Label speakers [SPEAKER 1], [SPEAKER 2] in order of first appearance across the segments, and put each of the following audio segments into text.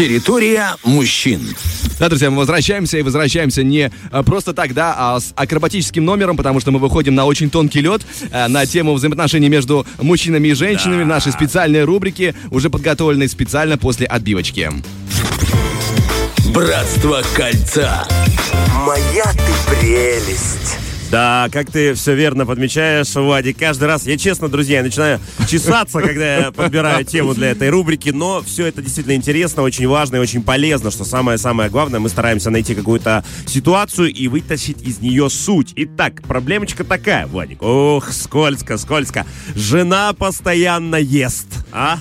[SPEAKER 1] Территория мужчин.
[SPEAKER 2] Да, друзья, мы возвращаемся и возвращаемся не а, просто так, да, а с акробатическим номером, потому что мы выходим на очень тонкий лед э, на тему взаимоотношений между мужчинами и женщинами в нашей специальной рубрике, уже подготовленной специально после отбивочки.
[SPEAKER 1] Братство кольца.
[SPEAKER 3] Моя ты прелесть.
[SPEAKER 4] Да, как ты все верно подмечаешь, Вадик. Каждый раз, я честно, друзья, я начинаю чесаться, когда я подбираю тему для этой рубрики, но все это действительно интересно, очень важно и очень полезно, что самое-самое главное, мы стараемся найти какую-то ситуацию и вытащить из нее суть. Итак, проблемочка такая, Вадик. Ох, скользко, скользко. Жена постоянно ест, а?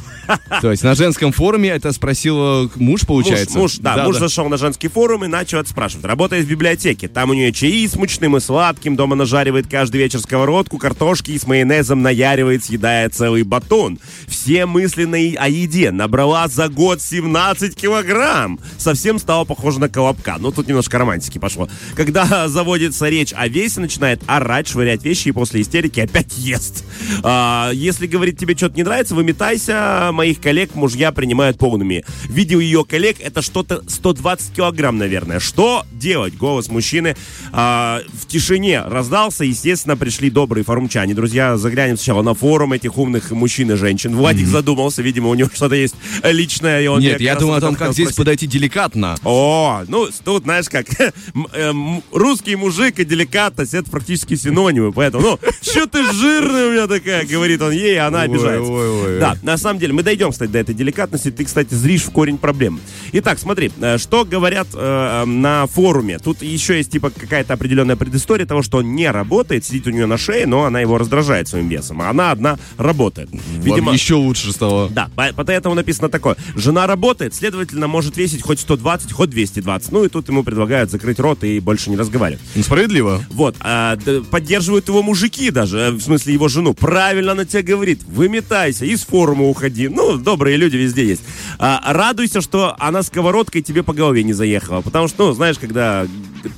[SPEAKER 2] То есть на женском форуме это спросил муж, получается?
[SPEAKER 4] Муж, муж да, муж зашел на женский форум и начал это спрашивать. Работает в библиотеке. Там у нее чаи с мучным и сладким. Дома нажаривает каждый вечер сковородку, картошки и с майонезом наяривает, съедая целый батон. Все мысли на, о еде. Набрала за год 17 килограмм. Совсем стала похожа на колобка. Ну, тут немножко романтики пошло. Когда заводится речь о весе, начинает орать, швырять вещи и после истерики опять ест. А, если говорит тебе что-то не нравится, выметайся, моих коллег мужья принимают полными. Видео ее коллег это что-то 120 килограмм, наверное. Что делать? Голос мужчины а, в тишине раздался. Естественно, пришли добрые форумчане. Друзья, заглянем сначала на форум этих умных мужчин и женщин. Владик mm-hmm. задумался, видимо, у него что-то есть личное. И он
[SPEAKER 2] Нет, я думаю о том, как здесь спросить. подойти деликатно.
[SPEAKER 4] О, ну, тут, знаешь, как э, русский мужик и деликатность, это практически синонимы. Поэтому, ну, что ты жирная у меня такая, говорит он ей, а она обижается. Да, на самом деле, мы дойдем, кстати, до этой деликатности. Ты, кстати, зришь в корень проблем. Итак, смотри, э, что говорят э, на форуме. Тут еще есть, типа, какая-то определенная предыстория того, что он не работает, сидит у нее на шее, но она его раздражает своим весом. А она одна работает.
[SPEAKER 2] Видимо, еще лучше стало.
[SPEAKER 4] Да, поэтому написано такое. Жена работает, следовательно, может весить хоть 120, хоть 220. Ну и тут ему предлагают закрыть рот и больше не разговаривать.
[SPEAKER 2] Справедливо.
[SPEAKER 4] Вот. А, поддерживают его мужики даже, э, в смысле его жену. Правильно она тебе говорит. Выметайся, из форума уходи. Ну, добрые люди везде есть. А, радуйся, что она сковородкой тебе по голове не заехала. Потому что, ну, знаешь, когда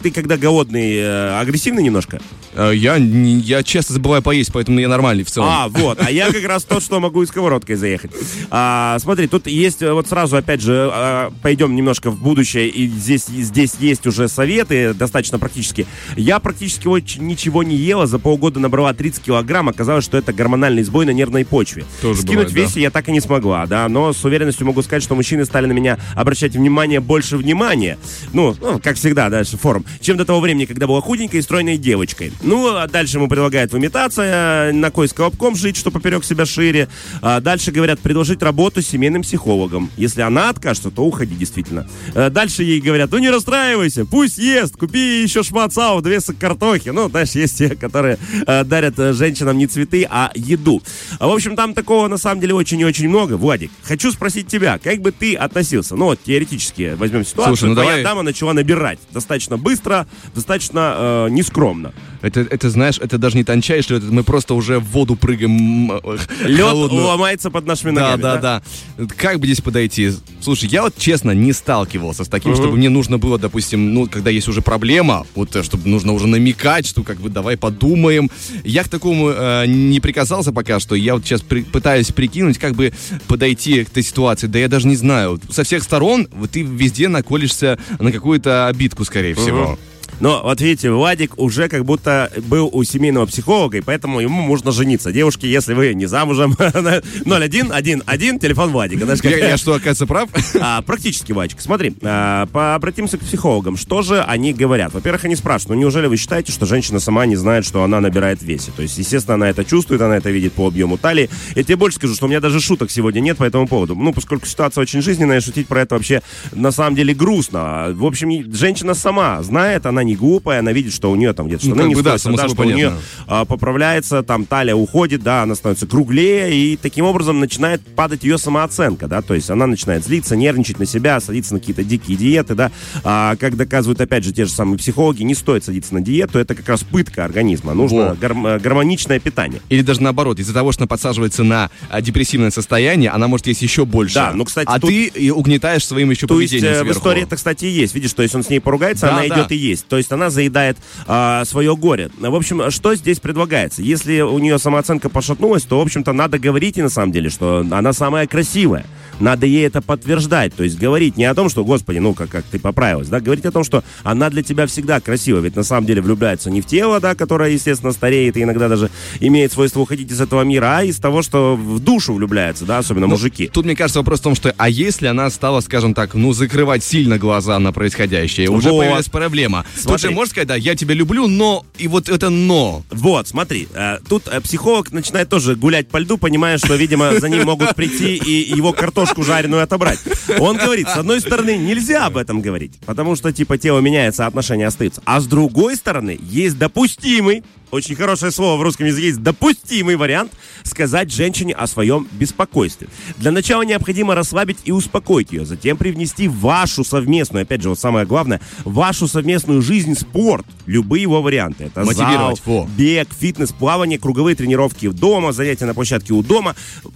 [SPEAKER 4] ты когда голодный, э, агрессивный немножко?
[SPEAKER 2] Э, я, я часто забываю поесть, поэтому я нормальный в целом.
[SPEAKER 4] А, вот. А я как раз тот, что могу и сковородкой заехать. А, смотри, тут есть, вот сразу, опять же, а, пойдем немножко в будущее, и здесь, здесь есть уже советы, достаточно практически. Я практически очень ничего не ела, за полгода набрала 30 килограмм, оказалось, что это гормональный сбой на нервной почве.
[SPEAKER 2] Тоже
[SPEAKER 4] Скинуть
[SPEAKER 2] бывает,
[SPEAKER 4] весе
[SPEAKER 2] да.
[SPEAKER 4] я так и не смогла, да, но с уверенностью могу сказать, что мужчины стали на меня обращать внимание, больше внимания. Ну, ну как всегда, дальше форум. Чем до того времени, когда была худенькой и стройной девочкой. Ну, а дальше ему предлагают выметаться, э, на кой с колобком жить, что поперек себя шире. А дальше говорят, предложить работу семейным психологом. Если она откажется, то уходи, действительно. А дальше ей говорят, ну не расстраивайся, пусть ест, купи еще шмацау, две картохи. Ну, знаешь, есть те, которые э, дарят женщинам не цветы, а еду. А, в общем, там такого на самом деле очень и очень много. Владик, хочу спросить тебя, как бы ты относился? Ну, вот теоретически возьмем ситуацию.
[SPEAKER 2] Слушай, ну
[SPEAKER 4] Твоя
[SPEAKER 2] давай...
[SPEAKER 4] дама начала набирать достаточно быстро, достаточно э, нескромно.
[SPEAKER 2] Это, это, знаешь, это даже не тончайший лед, это мы просто уже в воду прыгаем.
[SPEAKER 4] Лед холодную. ломается под нашими ногами.
[SPEAKER 2] Да, да, да. Как бы здесь подойти? Слушай, я вот честно не сталкивался с таким, uh-huh. чтобы мне нужно было, допустим, ну, когда есть уже проблема, вот, э, чтобы нужно уже намекать, что как бы давай подумаем. Я к такому э, не прикасался пока что. Я вот сейчас при, пытаюсь прикинуть, как бы подойти к этой ситуации. Да я даже не знаю. Со всех сторон ты везде наколешься на какую-то обидку, скорее всего.
[SPEAKER 4] Но вот видите, Владик уже как будто был у семейного психолога, и поэтому ему можно жениться. Девушки, если вы не замужем, 0111, телефон Владика. Знаешь,
[SPEAKER 2] как... я, я что, оказывается, прав?
[SPEAKER 4] А, практически, Владик. Смотри, а, обратимся к психологам. Что же они говорят? Во-первых, они спрашивают, ну неужели вы считаете, что женщина сама не знает, что она набирает в весе? То есть, естественно, она это чувствует, она это видит по объему талии. Я тебе больше скажу, что у меня даже шуток сегодня нет по этому поводу. Ну, поскольку ситуация очень жизненная, шутить про это вообще на самом деле грустно. В общем, женщина сама знает, она не глупая, она видит, что у нее там где-то штаны ну, не бы, да, да, что понятно. у нее а, поправляется, там талия уходит, да, она становится круглее, и таким образом начинает падать ее самооценка, да, то есть она начинает злиться, нервничать на себя, садиться на какие-то дикие диеты, да, а, как доказывают, опять же, те же самые психологи, не стоит садиться на диету, это как раз пытка организма, нужно гар- гармоничное питание.
[SPEAKER 2] Или даже наоборот, из-за того, что она подсаживается на а, депрессивное состояние, она может есть еще больше.
[SPEAKER 4] Да, ну, кстати,
[SPEAKER 2] а
[SPEAKER 4] тут...
[SPEAKER 2] ты угнетаешь своим еще
[SPEAKER 4] то
[SPEAKER 2] поведением
[SPEAKER 4] есть,
[SPEAKER 2] сверху.
[SPEAKER 4] в истории это, кстати, есть. Видишь, то есть он с ней поругается, да, она да. идет и есть. То есть есть она заедает а, свое горе. В общем, что здесь предлагается? Если у нее самооценка пошатнулась, то, в общем-то, надо говорить и на самом деле, что она самая красивая надо ей это подтверждать. То есть говорить не о том, что, господи, ну как, как ты поправилась, да, говорить о том, что она для тебя всегда красива. Ведь на самом деле влюбляется не в тело, да, которое, естественно, стареет и иногда даже имеет свойство уходить из этого мира, а из того, что в душу влюбляется, да, особенно
[SPEAKER 2] Ну,
[SPEAKER 4] мужики.
[SPEAKER 2] Тут, мне кажется, вопрос в том, что а если она стала, скажем так, ну, закрывать сильно глаза на происходящее, уже
[SPEAKER 4] Вот.
[SPEAKER 2] появилась проблема.
[SPEAKER 4] Смотри.
[SPEAKER 2] же можешь сказать, да, я тебя люблю, но, и вот это но.
[SPEAKER 4] Вот, смотри, э, тут э, психолог начинает тоже гулять по льду, понимая, что, видимо, за ним могут прийти и его картошку жареную отобрать. Он говорит, с одной стороны, нельзя об этом говорить, потому что, типа, тело меняется, а отношения остаются. А с другой стороны, есть допустимый, очень хорошее слово в русском языке, есть допустимый вариант сказать женщине о своем беспокойстве. Для начала необходимо расслабить и успокоить ее, затем привнести вашу совместную, опять же, вот самое главное, вашу совместную жизнь спорт, любые его варианты. Это
[SPEAKER 2] Мотивировать,
[SPEAKER 4] зал,
[SPEAKER 2] во.
[SPEAKER 4] бег, фитнес, плавание, круговые тренировки дома, занятия на площадке у дома.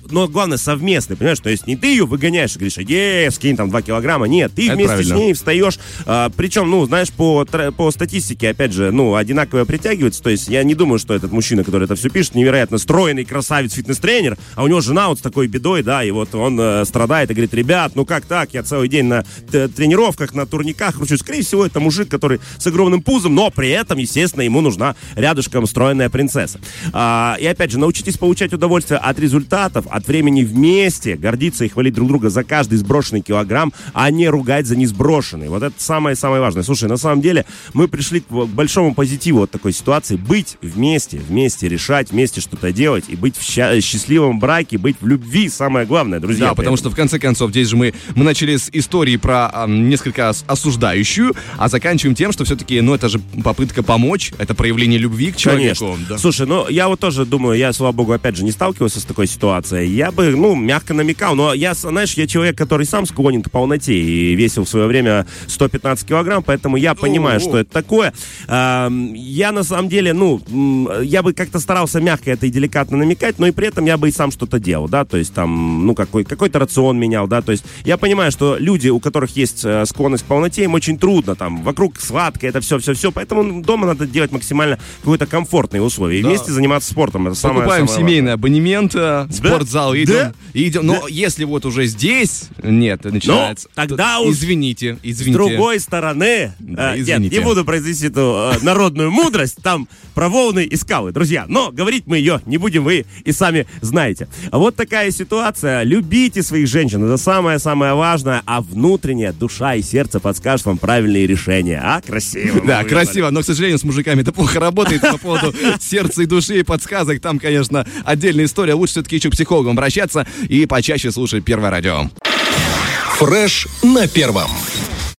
[SPEAKER 4] Но главное совместные, понимаешь? То есть не ты ее выгоняешь и говоришь, иди, скинь там 2 килограмма. Нет, ты
[SPEAKER 2] Это
[SPEAKER 4] вместе
[SPEAKER 2] правильно.
[SPEAKER 4] с ней встаешь. А, причем, ну, знаешь, по, по статистике, опять же, ну, одинаково притягивается. То есть я не думаю, что этот мужчина, который это все пишет, невероятно стройный, красавец, фитнес-тренер, а у него жена вот с такой бедой, да, и вот он э, страдает и говорит, ребят, ну как так, я целый день на тренировках, на турниках кручусь. Скорее всего, это мужик, который с огромным пузом, но при этом, естественно, ему нужна рядышком стройная принцесса. А, и опять же, научитесь получать удовольствие от результатов, от времени вместе, гордиться и хвалить друг друга за каждый сброшенный килограмм, а не ругать за несброшенный. Вот это самое-самое важное. Слушай, на самом деле мы пришли к большому позитиву от такой ситуации. Быть вместе, вместе решать, вместе что-то делать и быть в ща- счастливом браке, быть в любви, самое главное, друзья.
[SPEAKER 2] Да, потому что в конце концов здесь же мы, мы начали с истории про ам, несколько ос- осуждающую, а заканчиваем тем, что все-таки, ну, это же попытка помочь, это проявление любви к человеку.
[SPEAKER 4] Конечно.
[SPEAKER 2] Да.
[SPEAKER 4] Слушай, ну я вот тоже думаю, я, слава богу, опять же, не сталкивался с такой ситуацией. Я бы, ну, мягко намекал, но я, знаешь, я человек, который сам склонен к полноте и весил в свое время 115 килограмм, поэтому я понимаю,
[SPEAKER 2] О-о.
[SPEAKER 4] что это такое. Ам, Я на самом деле, ну, я бы как-то старался мягко это и деликатно намекать, но и при этом я бы и сам что-то делал, да, то есть там, ну, какой, какой-то рацион менял, да, то есть я понимаю, что люди, у которых есть э, склонность к полноте, им очень трудно, там, вокруг сладкое, это все-все-все, поэтому дома надо делать максимально какое-то комфортные условия и
[SPEAKER 2] Да.
[SPEAKER 4] вместе заниматься спортом, это самое
[SPEAKER 2] Покупаем
[SPEAKER 4] самое
[SPEAKER 2] семейный абонемент, э, спортзал, идем,
[SPEAKER 4] Да.
[SPEAKER 2] идем. Но если вот уже здесь, нет, начинается.
[SPEAKER 4] тогда
[SPEAKER 2] то-
[SPEAKER 4] уж
[SPEAKER 2] Извините,
[SPEAKER 4] С
[SPEAKER 2] извините.
[SPEAKER 4] другой стороны,
[SPEAKER 2] Да,
[SPEAKER 4] э, нет,
[SPEAKER 2] извините.
[SPEAKER 4] не буду произнести эту э, народную мудрость, там про волны и скалы, друзья. Но говорить мы ее не будем, вы и сами знаете. Вот такая ситуация. Любите своих женщин, это самое-самое важное, а внутренняя душа и сердце подскажут вам правильные решения. А, красиво.
[SPEAKER 2] Да,
[SPEAKER 4] вызвали.
[SPEAKER 2] красиво, но, к сожалению, с мужиками это плохо работает по поводу сердца и души и подсказок. Там, конечно, отдельная история. Лучше все-таки еще к психологам обращаться и почаще слушать Первое радио.
[SPEAKER 1] Фреш на первом.